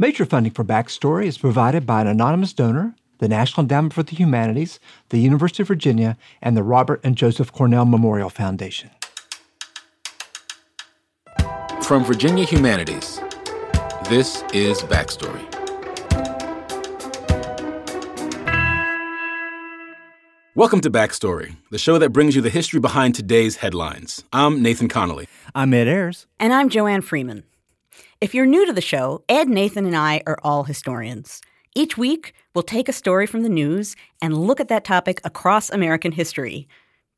Major funding for Backstory is provided by an anonymous donor, the National Endowment for the Humanities, the University of Virginia, and the Robert and Joseph Cornell Memorial Foundation. From Virginia Humanities, this is Backstory. Welcome to Backstory, the show that brings you the history behind today's headlines. I'm Nathan Connolly. I'm Ed Ayers. And I'm Joanne Freeman. If you're new to the show, Ed, Nathan, and I are all historians. Each week, we'll take a story from the news and look at that topic across American history.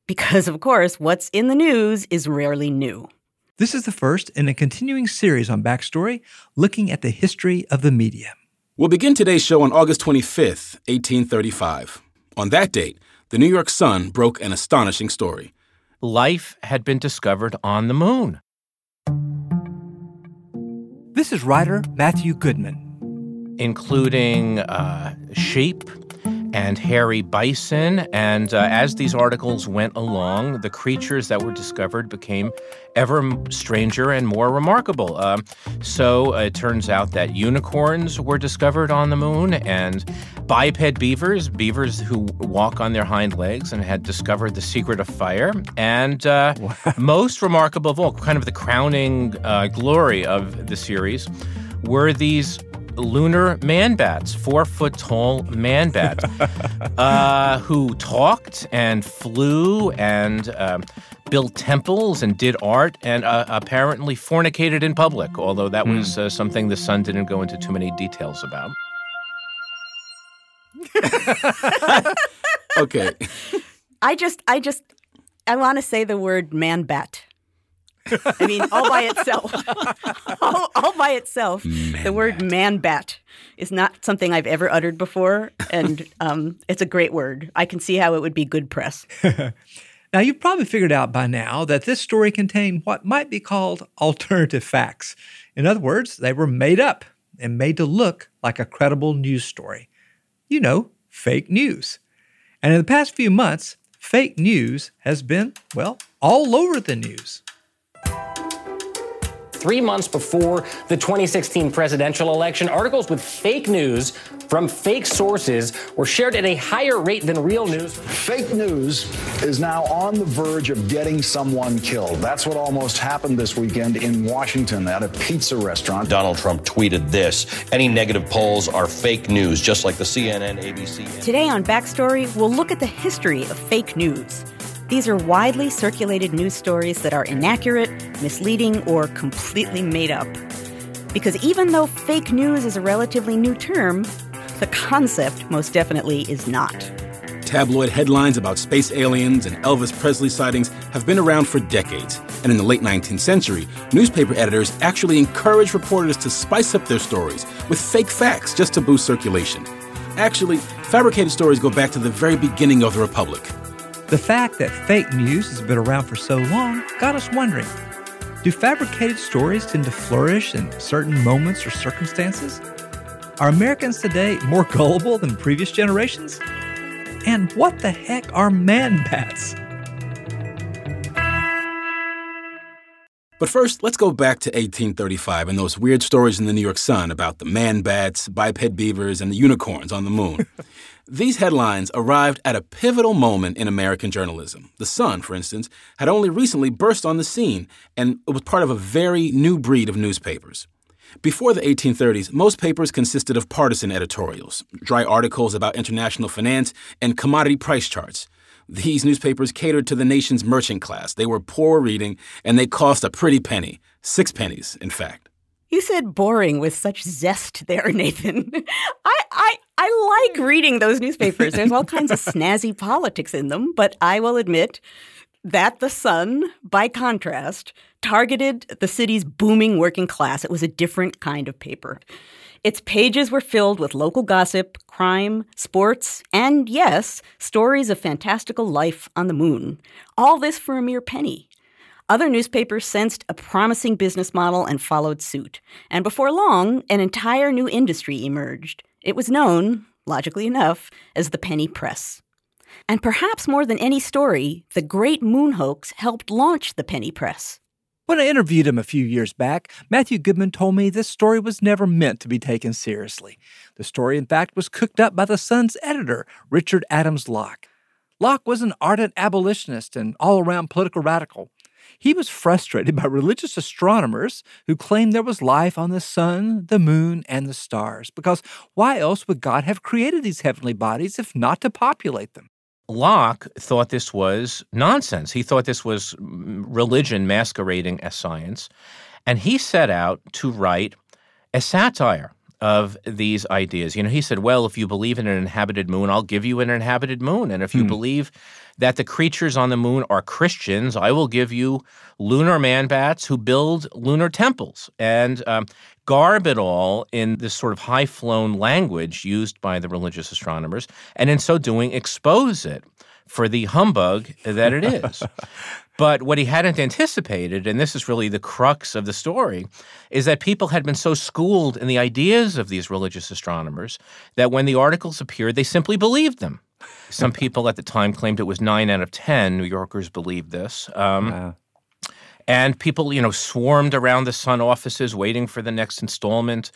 Because, of course, what's in the news is rarely new. This is the first in a continuing series on Backstory, looking at the history of the media. We'll begin today's show on August 25th, 1835. On that date, the New York Sun broke an astonishing story. Life had been discovered on the moon. This is writer Matthew Goodman. Including uh, sheep and hairy bison. And uh, as these articles went along, the creatures that were discovered became ever stranger and more remarkable. Uh, so uh, it turns out that unicorns were discovered on the moon and biped beavers, beavers who walk on their hind legs and had discovered the secret of fire. And uh, most remarkable of all, kind of the crowning uh, glory of the series, were these lunar man bats, four foot tall man bats, uh, who talked and flew and uh, built temples and did art and uh, apparently fornicated in public, although that mm. was uh, something the Sun didn't go into too many details about. okay. I just, I just, I want to say the word man bat. I mean, all by itself, all, all, by itself, man the word man bat is not something I've ever uttered before, and um, it's a great word. I can see how it would be good press. now, you've probably figured out by now that this story contained what might be called alternative facts. In other words, they were made up and made to look like a credible news story. You know, fake news. And in the past few months, fake news has been, well, all over the news three months before the 2016 presidential election, articles with fake news from fake sources were shared at a higher rate than real news. Fake news is now on the verge of getting someone killed. That's what almost happened this weekend in Washington at a pizza restaurant. Donald Trump tweeted this Any negative polls are fake news, just like the CNN, ABC. Today on Backstory, we'll look at the history of fake news. These are widely circulated news stories that are inaccurate, misleading, or completely made up. Because even though fake news is a relatively new term, the concept most definitely is not. Tabloid headlines about space aliens and Elvis Presley sightings have been around for decades. And in the late 19th century, newspaper editors actually encouraged reporters to spice up their stories with fake facts just to boost circulation. Actually, fabricated stories go back to the very beginning of the Republic. The fact that fake news has been around for so long got us wondering do fabricated stories tend to flourish in certain moments or circumstances? Are Americans today more gullible than previous generations? And what the heck are man bats? But first, let's go back to 1835 and those weird stories in the New York Sun about the man bats, biped beavers, and the unicorns on the moon. These headlines arrived at a pivotal moment in American journalism. The Sun, for instance, had only recently burst on the scene, and it was part of a very new breed of newspapers. Before the 1830s, most papers consisted of partisan editorials, dry articles about international finance, and commodity price charts. These newspapers catered to the nation's merchant class. They were poor reading, and they cost a pretty penny six pennies, in fact. You said boring with such zest there, Nathan. I, I, I like reading those newspapers. There's all kinds of snazzy politics in them, but I will admit that The Sun, by contrast, targeted the city's booming working class. It was a different kind of paper. Its pages were filled with local gossip, crime, sports, and yes, stories of fantastical life on the moon. All this for a mere penny. Other newspapers sensed a promising business model and followed suit. And before long, an entire new industry emerged. It was known, logically enough, as the penny press. And perhaps more than any story, the great moon hoax helped launch the penny press. When I interviewed him a few years back, Matthew Goodman told me this story was never meant to be taken seriously. The story, in fact, was cooked up by the Sun's editor, Richard Adams Locke. Locke was an ardent abolitionist and all around political radical. He was frustrated by religious astronomers who claimed there was life on the sun, the moon, and the stars, because why else would God have created these heavenly bodies if not to populate them? Locke thought this was nonsense. He thought this was mm, religion masquerading as science. And he set out to write a satire of these ideas. You know, he said, well, if you believe in an inhabited moon, I'll give you an inhabited moon. And if you hmm. believe that the creatures on the moon are Christians, I will give you lunar man bats who build lunar temples and um, garb it all in this sort of high flown language used by the religious astronomers. And in so doing, expose it for the humbug that it is. But what he hadn't anticipated, and this is really the crux of the story, is that people had been so schooled in the ideas of these religious astronomers that when the articles appeared, they simply believed them. Some people at the time claimed it was nine out of 10 New Yorkers believed this. Um, wow. And people, you know, swarmed around the Sun offices waiting for the next installment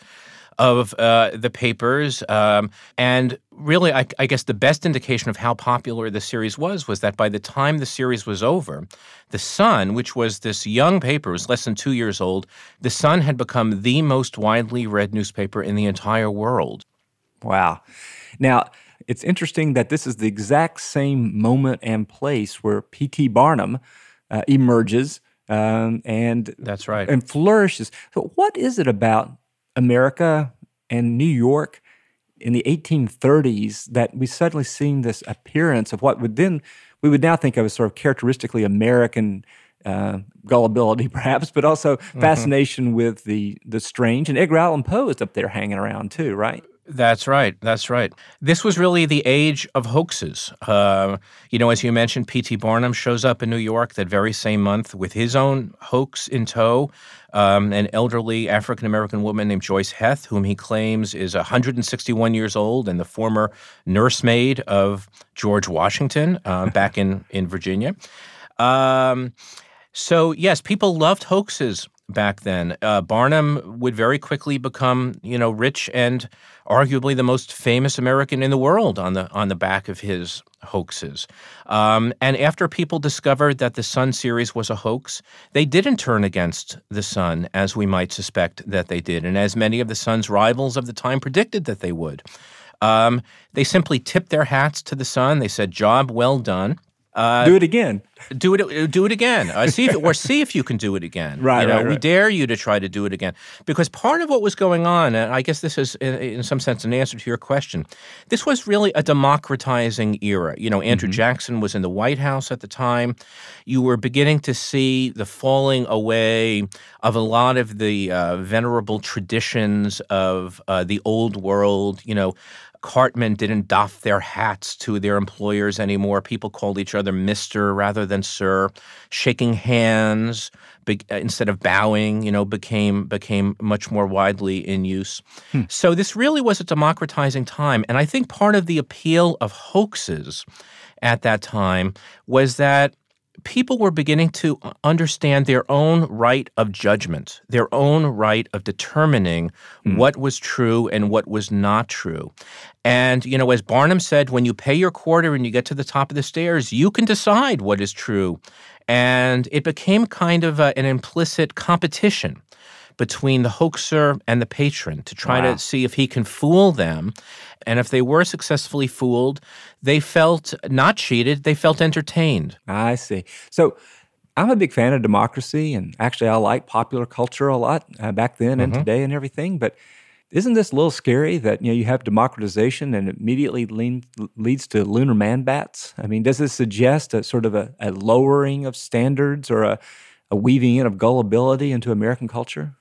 of uh, the papers. Um, and really, I, I, guess the best indication of how popular the series was was that by the time the series was over, The Sun, which was this young paper, was less than two years old, The Sun had become the most widely read newspaper in the entire world. Wow. Now, it's interesting that this is the exact same moment and place where P.T. Barnum uh, emerges. Um, and that's right, and flourishes. So, what is it about America and New York in the 1830s that we suddenly seen this appearance of what would then we would now think of as sort of characteristically American uh, gullibility, perhaps, but also mm-hmm. fascination with the the strange. And Edgar Allan Poe is up there hanging around too, right? That's right. That's right. This was really the age of hoaxes. Uh, you know, as you mentioned, P.T. Barnum shows up in New York that very same month with his own hoax in tow. Um, an elderly African American woman named Joice Heth, whom he claims is 161 years old and the former nursemaid of George Washington uh, back in, in Virginia. Um, so, yes, people loved hoaxes back then. Uh, Barnum would very quickly become, you know, rich and arguably the most famous American in the world on the on the back of his hoaxes. Um, and after people discovered that the Sun series was a hoax, they didn't turn against the Sun as we might suspect that they did, and as many of the Sun's rivals of the time predicted that they would. Um, they simply tipped their hats to the Sun. They said, "Job well done." Uh, do it again. Do it. Do it again. Uh, see if or see if you can do it again. right, you know, right, right. We dare you to try to do it again because part of what was going on, and I guess this is in, in some sense an answer to your question. This was really a democratizing era. You know, Andrew mm-hmm. Jackson was in the White House at the time. You were beginning to see the falling away of a lot of the uh, venerable traditions of uh, the old world. You know cartmen didn't doff their hats to their employers anymore. People called each other Mister rather than Sir. Shaking hands be, uh, instead of bowing, you know, became became much more widely in use. Hmm. So this really was a democratizing time, and I think part of the appeal of hoaxes at that time was that people were beginning to understand their own right of judgment, their own right of determining mm. what was true and what was not true. And, you know, as Barnum said, when you pay your quarter and you get to the top of the stairs, you can decide what is true. And it became kind of a, an implicit competition between the hoaxer and the patron to try wow. to see if he can fool them. And if they were successfully fooled, they felt not cheated, they felt entertained. I see. So I'm a big fan of democracy, and actually, I like popular culture a lot uh, back then and mm-hmm. today and everything. But isn't this a little scary that you know you have democratization and it immediately lean, leads to lunar man bats? I mean, does this suggest a sort of a, a lowering of standards or a, a weaving in of gullibility into American culture?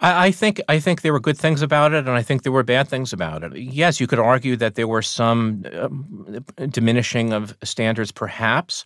I, I think I think there were good things about it, and I think there were bad things about it. Yes, you could argue that there were some um, diminishing of standards, perhaps,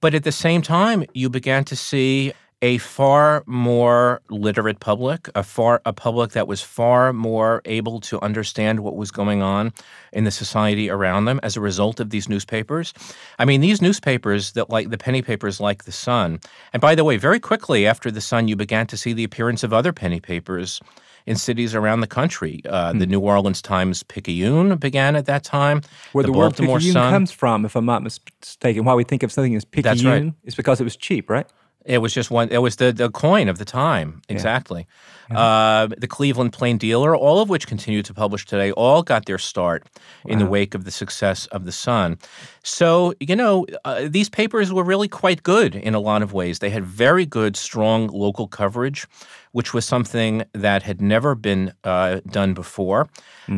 but at the same time, you began to see a far more literate public, a far a public that was far more able to understand what was going on in the society around them as a result of these newspapers. I mean, these newspapers that like the penny papers like the Sun. And by the way, very quickly after the Sun, you began to see the appearance of other penny papers in cities around the country. Uh, The New Orleans Times Picayune began at that time. Where the, word Baltimore Picayune Sun. comes from, if I'm not mistaken, why we think of something as Picayune right. is because it was cheap, right? It was just one. It was the, the coin of the time. Exactly. Uh, the Cleveland Plain Dealer, all of which continue to publish today, all got their start in the wake of the success of the Sun. So you know, uh, these papers were really quite good in a lot of ways. They had very good, strong local coverage, which was something that had never been uh, done before,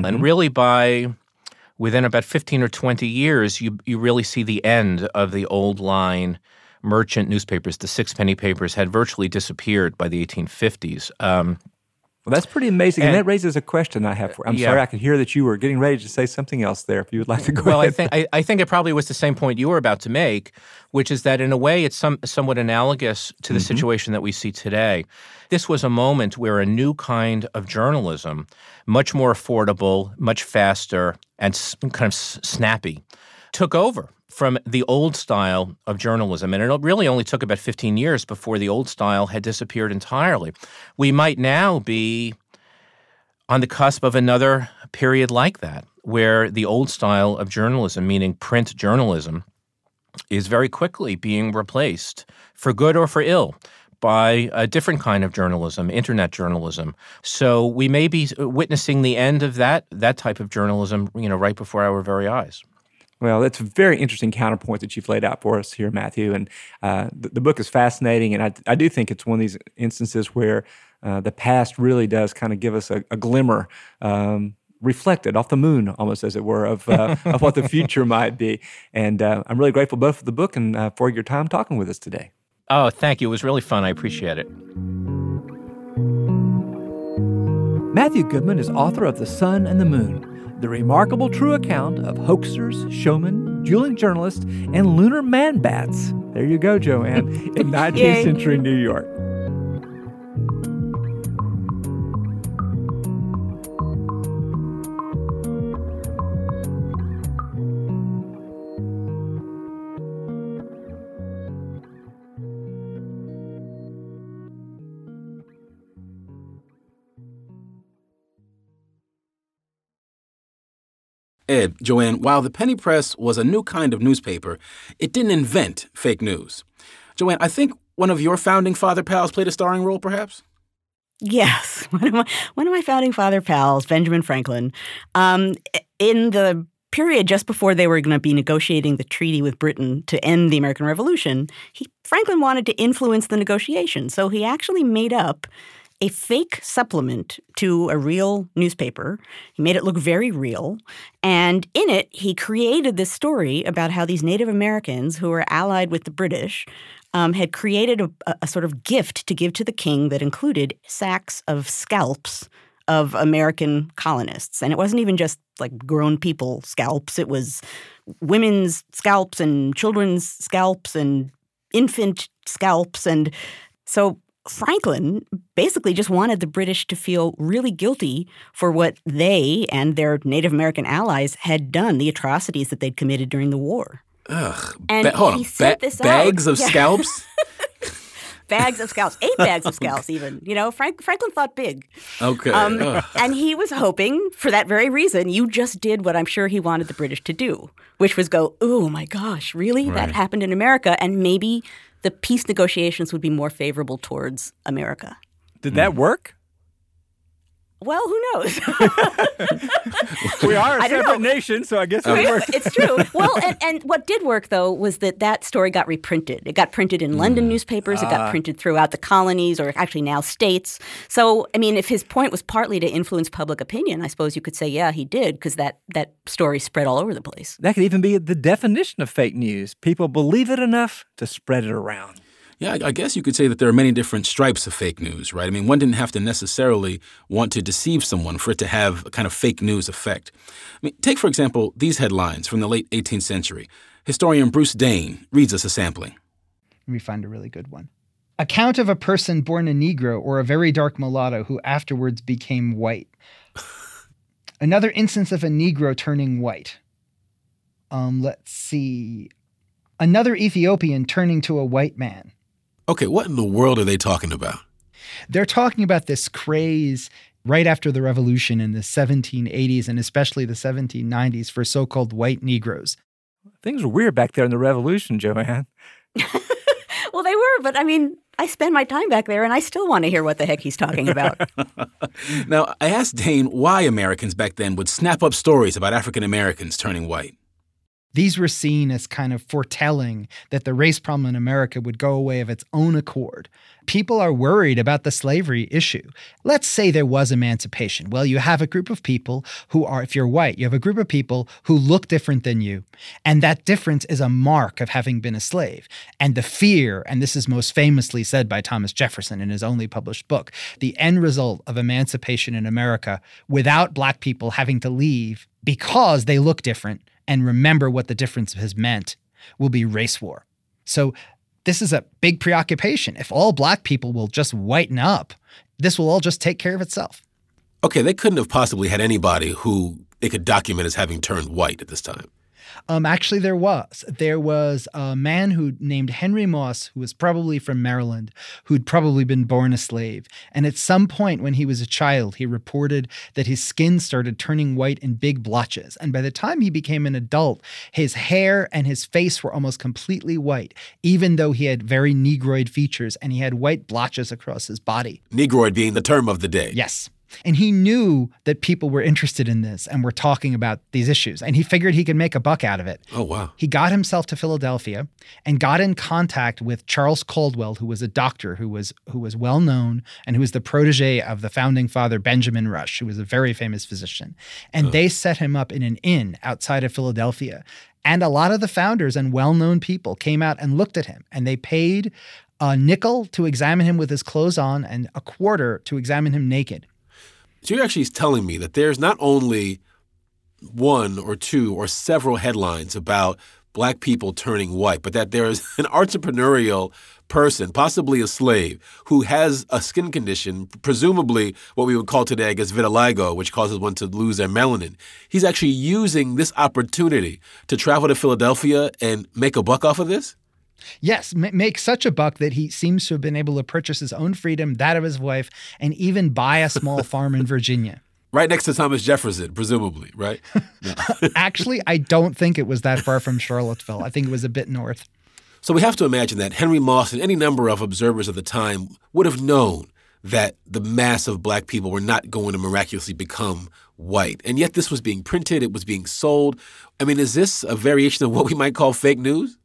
and really by within about 15 or 20 years, you, you really see the end of the old line merchant newspapers. The sixpenny papers had virtually disappeared by the 1850s. Um, Well, that's pretty amazing. And, And- that raises a question I have for I'm Yeah. sorry, I could hear that you were getting ready to say something else there. If you would like to go well, I ahead. think I, I think it probably was the same point you were about to make, which is that in a way it's some somewhat analogous to the situation that we see today. This was a moment where a new kind of journalism, much more affordable, much faster, and s- kind of s- snappy, took over from the old style of journalism. And it really only took about 15 years before the old style had disappeared entirely. We might now be on the cusp of another period like that, where the old style of journalism, meaning print journalism, is very quickly being replaced, for good or for ill, by a different kind of journalism, internet journalism. So we may be witnessing the end of that that type of journalism, you know, right before our very eyes. Well, that's a very interesting counterpoint that you've laid out for us here, Matthew. And uh, the, the book is fascinating. And I, I do think it's one of these instances where uh, the past really does kind of give us a, a glimmer. Um, Reflected off the moon, almost as it were, of uh, of what the future might be, and uh, I'm really grateful both for the book and uh, for your time talking with us today. Oh, thank you. It was really fun. I appreciate it. Matthew Goodman is author of The Sun and the Moon, the remarkable true account of hoaxers, showmen, dueling journalists, and lunar man bats. There you go, Joanne, in 19th century New York. Ed, Joanne, while the penny press was a new kind of newspaper, it didn't invent fake news. Joanne, I think one of your founding father pals played a starring role, perhaps? Yes, one of my one of my founding father pals, Benjamin Franklin, um, in the period just before they were going to be negotiating the treaty with Britain to end the American Revolution, he, Franklin wanted to influence the negotiations, so he actually made up a fake supplement to a real newspaper. He made it look very real. And in it, he created this story about how these Native Americans who were allied with the British um, had created a, a sort of gift to give to the king that included sacks of scalps of American colonists. And it wasn't even just like grown people scalps, it was women's scalps and children's scalps and infant scalps. And so Franklin basically just wanted the British to feel really guilty for what they and their Native American allies had done, the atrocities that they'd committed during the war. Ugh. And Ba- hold he on. sent this out. bags of Yeah. scalps? Bags of scalps, eight bags of scalps, even. You know, Frank, Franklin thought big. Okay. Um, and he was hoping, for that very reason, you just did what I'm sure he wanted the British to do, which was go, oh my gosh, really? That happened in America. And maybe the peace negotiations would be more favorable towards America. Did that work? Well, who knows? We are a separate know. nation, so I guess it worked. it's true. Well, and, and what did work though was that that story got reprinted. It got printed in London mm. newspapers. It got ah. printed throughout the colonies, or actually now states. So, I mean, if his point was partly to influence public opinion, I suppose you could say, yeah, he did, because that that story spread all over the place. That could even be the definition of fake news. People believe it enough to spread it around. Yeah, I- guess you could say that there are many different stripes of fake news, right? I mean, one didn't have to necessarily want to deceive someone for it to have a kind of fake news effect. I mean, take, for example, these headlines from the late 18th century. Historian Bruce Dain reads us a sampling. Let me find a really good one. Account of a person born a Negro or a very dark mulatto who afterwards became white. Another instance of a Negro turning white. Um, let's see. Another Ethiopian turning to a white man. Okay, what in the world are they talking about? They're talking about this craze right after the revolution in the 1780s and especially the 1790s for so called white Negroes. Things were weird back there in the revolution, Joanne. well, they were, but I mean, I spend my time back there and I still want to hear what the heck he's talking about. now, I asked Dain why Americans back then would snap up stories about African Americans turning white. These were seen as kind of foretelling that the race problem in America would go away of its own accord. People are worried about the slavery issue. Let's say there was emancipation. Well, you have a group of people who are, if you're white, you have a group of people who look different than you. And that difference is a mark of having been a slave. And the fear, and this is most famously said by Thomas Jefferson in his only published book, the end result of emancipation in America without black people having to leave because they look different and remember what the difference has meant will be race war. So this is a big preoccupation. If all black people will just whiten up, this will all just take care of itself. Okay, they couldn't have possibly had anybody who they could document as having turned white at this time. Um, actually, there was. There was a man who named Henry Moss, who was probably from Maryland, who'd probably been born a slave. And at some point when he was a child, he reported that his skin started turning white in big blotches. And by the time he became an adult, his hair and his face were almost completely white, even though he had very Negroid features and he had white blotches across his body. Negroid being the term of the day. Yes. And he knew that people were interested in this and were talking about these issues. And he figured he could make a buck out of it. Oh, wow. He got himself to Philadelphia and got in contact with Charles Caldwell, who was a doctor who was who was well known and who was the protege of the founding father Benjamin Rush, who was a very famous physician. And oh. they set him up in an inn outside of Philadelphia. And a lot of the founders and well-known people came out and looked at him and they paid a nickel to examine him with his clothes on and a quarter to examine him naked. So you're actually telling me that there's not only one or two or several headlines about black people turning white, but that there is an entrepreneurial person, possibly a slave, who has a skin condition, presumably what we would call today, I guess, vitiligo, which causes one to lose their melanin. He's actually using this opportunity to travel to Philadelphia and make a buck off of this? Yes, m- make such a buck that he seems to have been able to purchase his own freedom, that of his wife, and even buy a small farm in Virginia. Right next to Thomas Jefferson, presumably, right? No. Actually, I don't think it was that far from Charlottesville. I think it was a bit north. So we have to imagine that Henry Moss and any number of observers of the time would have known that the mass of black people were not going to miraculously become white. And yet this was being printed, it was being sold. I mean, is this a variation of what we might call fake news?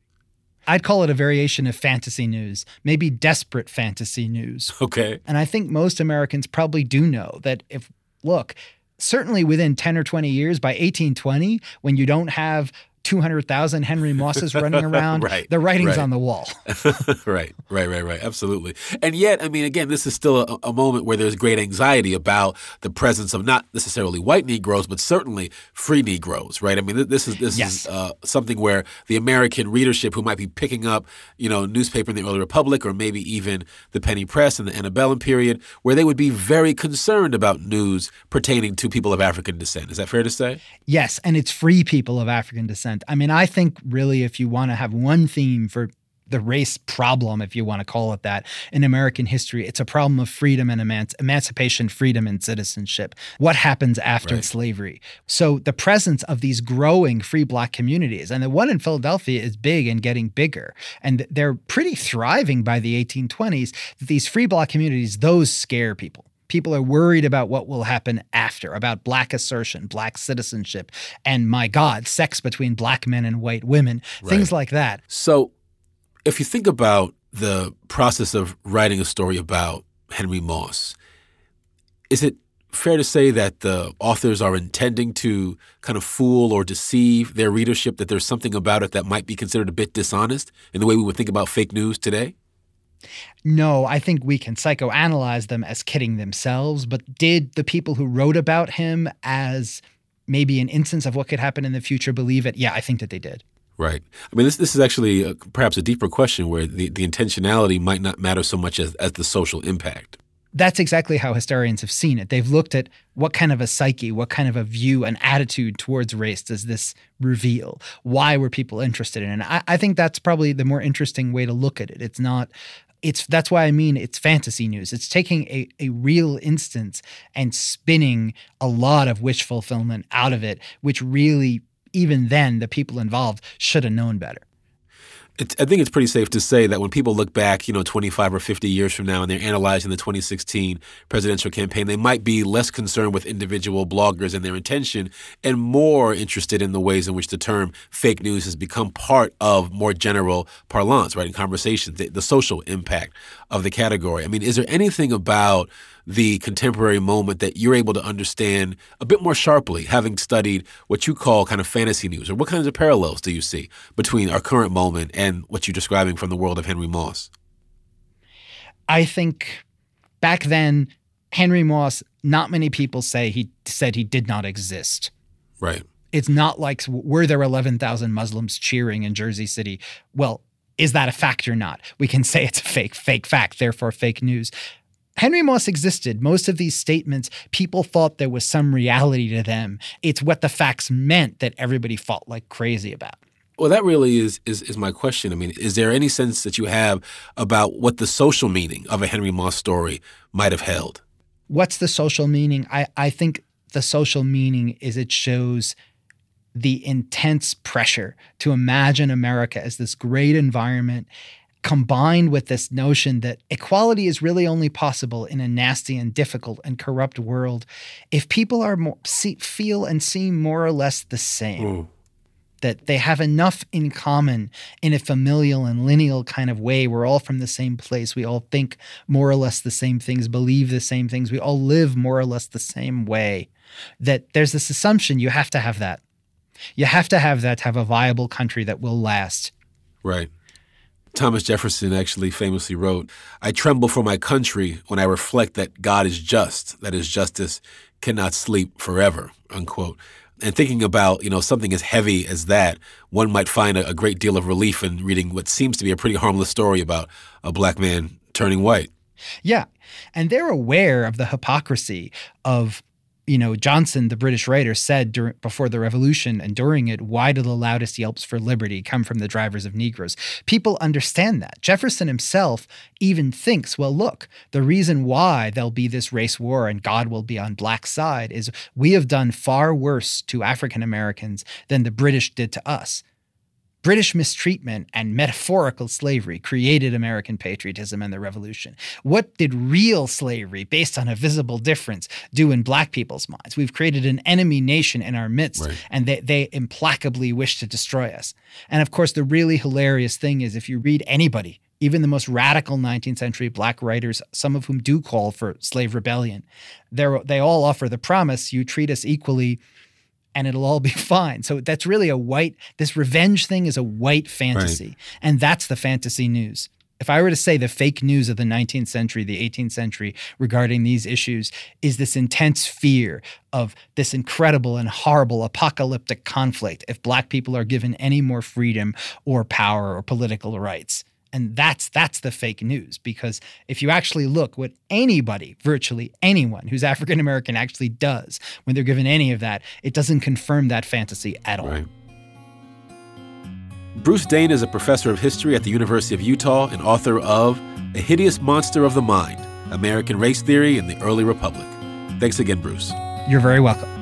I'd call it a variation of fantasy news, maybe desperate fantasy news. Okay. And I think most Americans probably do know that if, look, certainly within 10 or 20 years, by 1820, when you don't have 200,000 Henry Mosses running around. right, the writing's right. on the wall. right, right, right, right. Absolutely. And yet, I mean, again, this is still a, a, moment where there's great anxiety about the presence of not necessarily white Negroes, but certainly free Negroes, right? I mean, this is this yes. is uh, something where the American readership who might be picking up, you know, newspaper in the early Republic or maybe even the penny press in the antebellum period, where they would be very concerned about news pertaining to people of African descent. Is that fair to say? Yes, and it's free people of African descent I mean, I think really if you want to have one theme for the race problem, if you want to call it that, in American history. It's a problem of freedom and emanci- emancipation, freedom and citizenship. What happens after right. slavery? So the presence of these growing free black communities, and the one in Philadelphia is big and getting bigger, and they're pretty thriving by the 1820s. These free black communities, those scare people. People are worried about what will happen after, about black assertion, black citizenship, and my God, sex between black men and white women, right. things like that. So, if you think about the process of writing a story about Henry Moss, is it fair to say that the authors are intending to kind of fool or deceive their readership, that there's something about it that might be considered a bit dishonest in the way we would think about fake news today? No, I think we can psychoanalyze them as kidding themselves, but did the people who wrote about him as maybe an instance of what could happen in the future believe it? Yeah, I think that they did. Right. I mean, this this is actually a, perhaps a deeper question where the, the intentionality might not matter so much as, as the social impact. That's exactly how historians have seen it. They've looked at what kind of a psyche, what kind of a view, an attitude towards race does this reveal? Why were people interested in it? And I, I think that's probably the more interesting way to look at it. It's not it's that's why I mean it's fantasy news. It's taking a, a real instance and spinning a lot of wish fulfillment out of it, which really even then the people involved should have known better. It's, I think it's pretty safe to say that when people look back, you know, 25 or 50 years from now and they're analyzing the 2016 presidential campaign, they might be less concerned with individual bloggers and their intention and more interested in the ways in which the term fake news has become part of more general parlance, right, in conversations, the, the social impact of the category. I mean, is there anything about the contemporary moment that you're able to understand a bit more sharply, having studied what you call kind of fantasy news? Or what kinds of parallels do you see between our current moment and what you're describing from the world of Henry Moss? I think back then, Henry Moss, not many people say he said he did not exist. Right. It's not like were there 11,000 Muslims cheering in Jersey City? Well, is that a fact or not? We can say it's a fake, fake fact, therefore fake news. Henry Moss existed. Most of these statements, people thought there was some reality to them. It's what the facts meant that everybody fought like crazy about. Well, that really is, is is my question. I mean, is there any sense that you have about what the social meaning of a Henry Moss story might have held? What's the social meaning? I, I think the social meaning is it shows the intense pressure to imagine America as this great environment combined with this notion that equality is really only possible in a nasty and difficult and corrupt world if people are more see, feel and seem more or less the same. Ooh. that they have enough in common in a familial and lineal kind of way. We're all from the same place. We all think more or less the same things believe the same things. We all live more or less the same way. That there's this assumption you have to have that. You have to have that to have a viable country that will last. Right Thomas Jefferson actually famously wrote, I tremble for my country when I reflect that God is just, that his justice cannot sleep forever, unquote. And thinking about, you know, something as heavy as that, one might find a, a great deal of relief in reading what seems to be a pretty harmless story about a black man turning white. Yeah. And they're aware of the hypocrisy of you know, Johnson, the British writer, said before the revolution and during it, why do the loudest yelps for liberty come from the drivers of Negroes? People understand that. Jefferson himself even thinks, well, look, the reason why there'll be this race war and God will be on black side is we have done far worse to African Americans than the British did to us. British mistreatment and metaphorical slavery created American patriotism and the revolution. What did real slavery, based on a visible difference, do in black people's minds? We've created an enemy nation in our midst, right. and they, they implacably wish to destroy us. And of course, the really hilarious thing is if you read anybody, even the most radical 19th century black writers, some of whom do call for slave rebellion, they all offer the promise you treat us equally and it'll all be fine. So that's really a white, this revenge thing is a white fantasy. Right. And that's the fantasy news. If I were to say the fake news of the 19th century, the 18th century regarding these issues is this intense fear of this incredible and horrible apocalyptic conflict if black people are given any more freedom or power or political rights and that's that's the fake news because if you actually look what anybody virtually anyone who's african american actually does when they're given any of that it doesn't confirm that fantasy at all. Right. bruce dain is a professor of history at the university of utah and author of a hideous monster of the mind american race theory in the early republic. Thanks again bruce. You're very welcome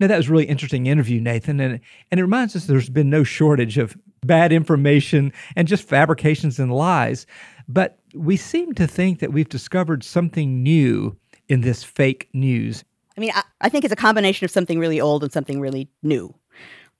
Now, that was a really interesting interview, Nathan. And, and it reminds us there's been no shortage of bad information and just fabrications and lies. But we seem to think that we've discovered something new in this fake news. I mean, I, I think it's a combination of something really old and something really new.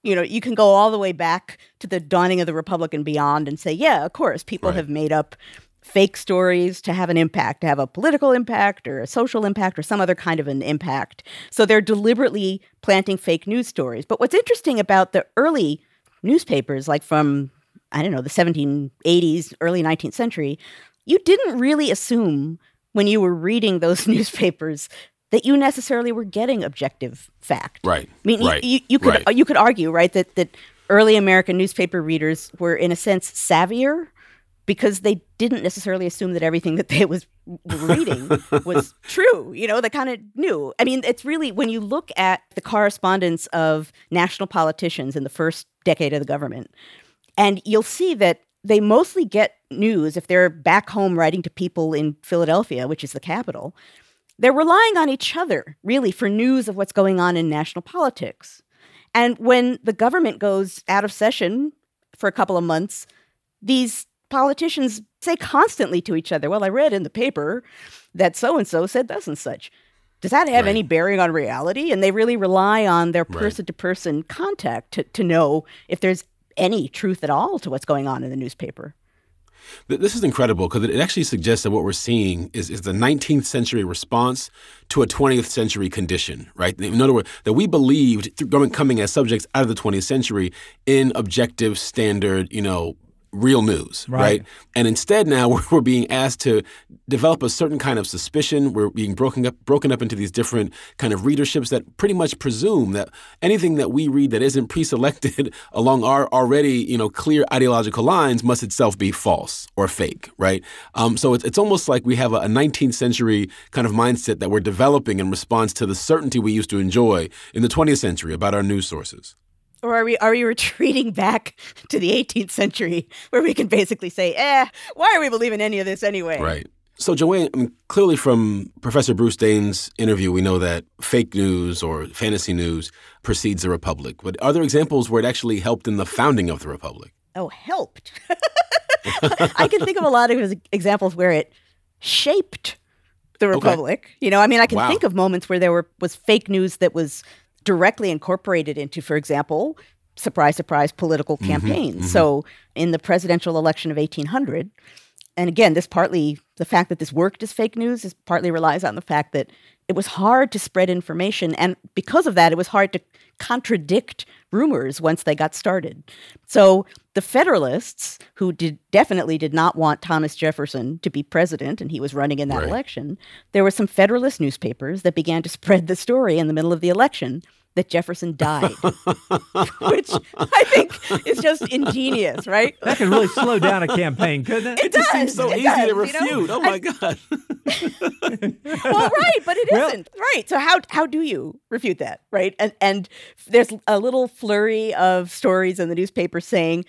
You know, you can go all the way back to the dawning of the Republic and beyond and say, yeah, of course, people right. have made up fake stories to have an impact, to have a political impact or a social impact or some other kind of an impact. So they're deliberately planting fake news stories. But what's interesting about the early newspapers, like from, I don't know, the 1780s, early 19th century, you didn't really assume when you were reading those newspapers that you necessarily were getting objective fact. Right. I mean, right. you, you could right. you could argue, right, that that early American newspaper readers were in a sense savvier because they didn't necessarily assume that everything that they was reading was true. You know, they kind of knew. I mean, it's really when you look at the correspondence of national politicians in the first decade of the government, and you'll see that they mostly get news if they're back home writing to people in Philadelphia, which is the capital. They're relying on each other, really, for news of what's going on in national politics. And when the government goes out of session for a couple of months, these politicians say constantly to each other, Well, I read in the paper that so and so said thus and such. Does that have Right. any bearing on reality? And they really rely on their person to person contact to, to know if there's any truth at all to what's going on in the newspaper. This is incredible because it actually suggests that what we're seeing is, is the 19th century response to a 20th century condition, right? In other words, that we believed through coming as subjects out of the 20th century in objective, standard, you know, real news, right? Right. And instead now we're, we're being asked to develop a certain kind of suspicion. We're being broken up broken up into these different kind of readerships that pretty much presume that anything that we read that isn't pre-selected along our already, you know, clear ideological lines must itself be false or fake, right? Um, so it's, it's almost like we have a, a 19th century kind of mindset that we're developing in response to the certainty we used to enjoy in the 20th century about our news sources. Or are we are we retreating back to the 18th century where we can basically say, eh, why are we believing any of this anyway? Right. So, Joanne, I mean, clearly from Professor Bruce Dain's interview, we know that fake news or fantasy news precedes the Republic. But are there examples where it actually helped in the founding of the Republic? Oh, helped. I can think of a lot of examples where it shaped the Republic. You know, I mean, I can Wow. think of moments where there were was fake news that was directly incorporated into, for example, surprise, surprise, political mm-hmm, campaigns. Mm-hmm. So, in the presidential election of 1800, and again, this partly the fact that this worked as fake news is partly relies on the fact that it was hard to spread information, and because of that, it was hard to contradict rumors once they got started. So the Federalists, who did definitely did not want Thomas Jefferson to be president, and he was running in that Right. election, there were some Federalist newspapers that began to spread the story in the middle of the election that Jefferson died, which I think is just ingenious, right? That could really slow down a campaign, couldn't it? It does. Seems so it easy does, to you know? refute. Oh my God. well, right, but it Well- not right. So how how do you refute that, right? And and there's a little flurry of stories in the newspaper saying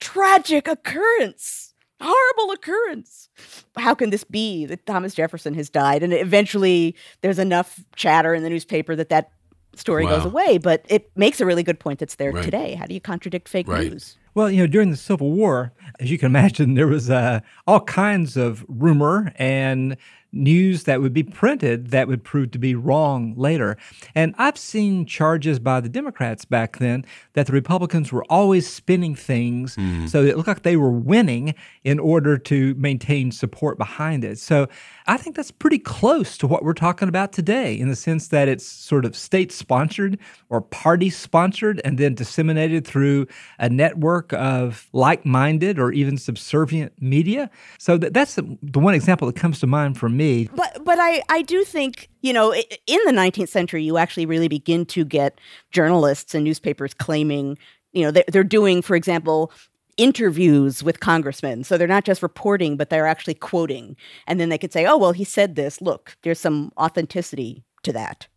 tragic occurrence, horrible occurrence. How can this be that Thomas Jefferson has died? And eventually, there's enough chatter in the newspaper that that story goes away. But it makes a really good point that's there Right. today. How do you contradict fake Right. news? Well, you know, during the Civil War, as you can imagine, there was uh, all kinds of rumor and news that would be printed that would prove to be wrong later. And I've seen charges by the Democrats back then that the Republicans were always spinning things hmm. so it looked like they were winning in order to maintain support behind it. So I think that's pretty close to what we're talking about today in the sense that it's sort of state sponsored or party sponsored and then disseminated through a network of like minded or even subservient media. So that, that's the, the one example that comes to mind for me. But but I I do think you know in the 19th century you actually really begin to get journalists and newspapers claiming you know they're, they're doing for example interviews with congressmen. So they're not just reporting but they're actually quoting. And then they could say oh well he said this. Look there's some authenticity to that.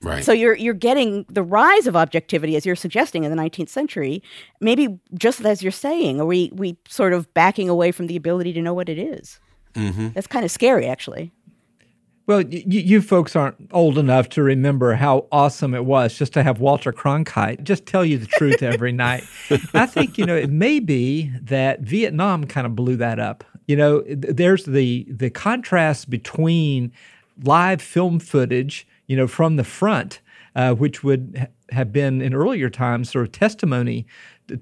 Right. so you're you're getting the rise of objectivity as you're suggesting in the 19th century maybe just as you're saying are we we sort of backing away from the ability to know what it is? That's kind of scary actually Well, y- y- you folks aren't old enough to remember how awesome it was just to have Walter Cronkite just tell you the truth every night. I think, you know, it may be that Vietnam kind of blew that up. You know, there's the the contrast between live film footage, you know, from the front uh, which would ha- have been in earlier times sort of testimony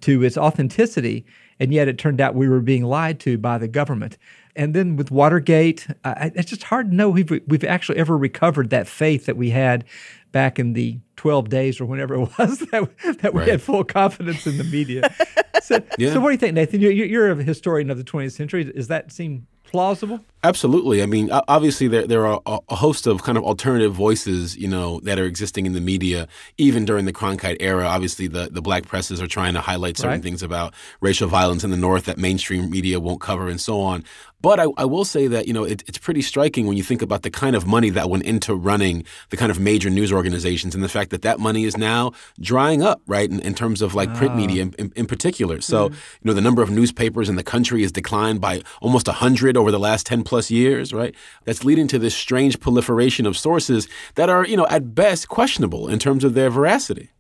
to its authenticity, and yet it turned out we were being lied to by the government. And then with Watergate, uh, it's just hard to know we've we've actually ever recovered that faith that we had back in the 12 days or whenever it was that, that we Right. had full confidence in the media. so, Yeah. so what do you think, Nathan? You- You're a historian of the 20th century. Does that seem plausible? Absolutely. I mean, obviously, there there are a- host of kind of alternative voices, you know, that are existing in the media, even during the Cronkite era. Obviously, the, the black presses are trying to highlight certain Right. things about racial violence in the North that mainstream media won't cover, and so on. But I, I will say that you know it, it's pretty striking when you think about the kind of money that went into running the kind of major news organizations, and the fact that that money is now drying up, right? In, in terms of like print ah. media in, in, in particular. So mm-hmm. you know the number of newspapers in the country has declined by almost hundred over the last ten plus years, right? That's leading to this strange proliferation of sources that are you know at best questionable in terms of their veracity.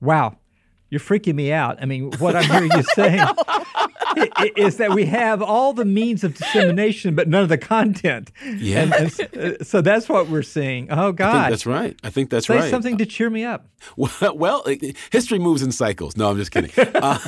Wow, you're freaking me out. I mean, what I'm hearing you saying i- i- is that we have all the means of dissemination, but none of the content. Yeah. And, and s- uh, so that's what we're seeing. Oh, I think God. that's right. I think that's Say right. something to cheer me up. Well, well, history moves in cycles. No, I'm just kidding. Uh,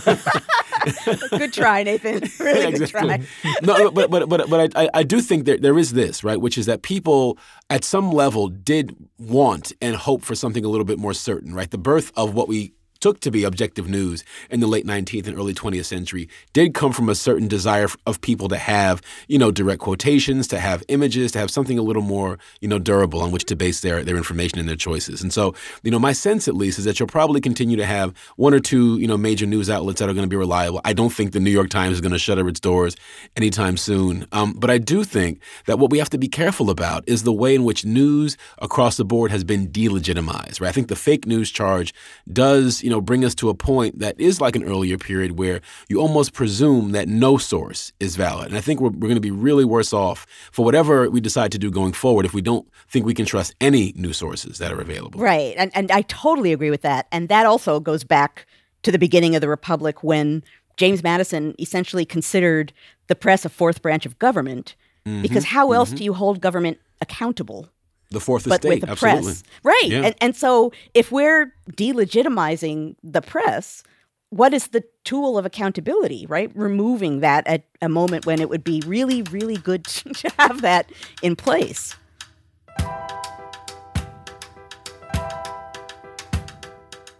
Good try, Nathan. Really good try. no, but but but but I I do think there there is this right, which is that people at some level did want and hope for something a little bit more certain, right? The birth of what we took to be objective news in the late 19th and early 20th century did come from a certain desire of people to have, you know, direct quotations, to have images, to have something a little more, you know, durable on which to base their, their information and their choices. And so, you know, my sense at least is that you'll probably continue to have one or two, you know, major news outlets that are going to be reliable. I don't think the New York Times is going to shutter its doors anytime soon. Um, but I do think that what we have to be careful about is the way in which news across the board has been delegitimized, right? I think the fake news charge does, you know, bring us to a point that is like an earlier period where you almost presume that no source is valid. And I think we're, we're going to be really worse off for whatever we decide to do going forward if we don't think we can trust any new sources that are available. Right. And, and I totally agree with that. And that also goes back to the beginning of the Republic when James Madison essentially considered the press a fourth branch of government. Mm-hmm. Because how else do you hold government accountable? The fourth but estate, with the absolutely. press. Right. Yeah. And, and so if we're delegitimizing the press, what is the tool of accountability, right? Removing that at a moment when it would be really, really good to have that in place.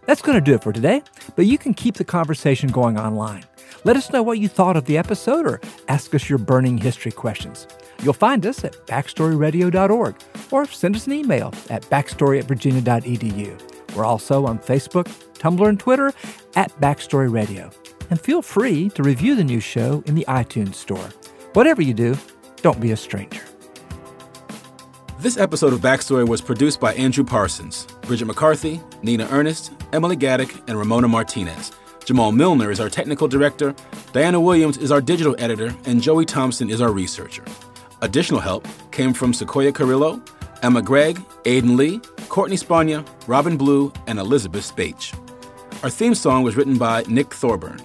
That's going to do it for today, but you can keep the conversation going online. Let us know what you thought of the episode or ask us your burning history questions. You'll find us at backstoryradio.org or send us an email at backstory at virginia.edu. We're also on Facebook, Tumblr, and Twitter at Backstory Radio. And feel free to review the new show in the iTunes store. Whatever you do, don't be a stranger. This episode of Backstory was produced by Andrew Parsons, Bridget McCarthy, Nina Earnest, Emily Gadek, and Ramona Martinez. Jamal Millner is our technical director, Diana Williams is our digital editor, and Joey Thompson is our researcher. Additional help came from Sequoia Carrillo, Emma Gregg, Aidan Lee, Courtney Spagna, Robin Blue, and Elizabeth Spage. Our theme song was written by Nick Thorburn.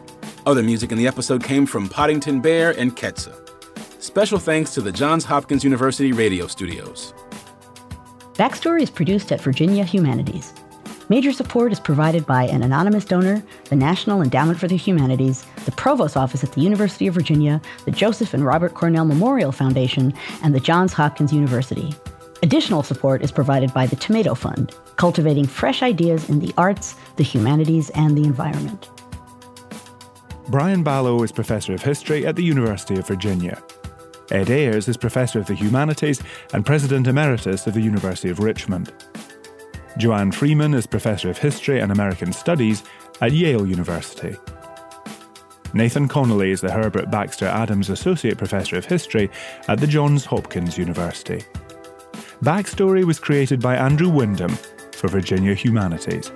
Other music in the episode came from Podington Bear and Ketsa. Special thanks to the Johns Hopkins University Radio Studios. Backstory is produced at Virginia Humanities. Major support is provided by an anonymous donor, the National Endowment for the Humanities, the Provost Office at the University of Virginia, the Joseph and Robert Cornell Memorial Foundation, and the Johns Hopkins University. Additional support is provided by the Tomato Fund, cultivating fresh ideas in the arts, the humanities, and the environment. Brian Balogh is Professor of History at the University of Virginia. Ed Ayers is Professor of the Humanities and President Emeritus of the University of Richmond. Joanne Freeman is Professor of History and American Studies at Yale University. Nathan Connolly is the Herbert Baxter Adams Associate Professor of History at the Johns Hopkins University. Backstory was created by Andrew Wyndham for Virginia Humanities.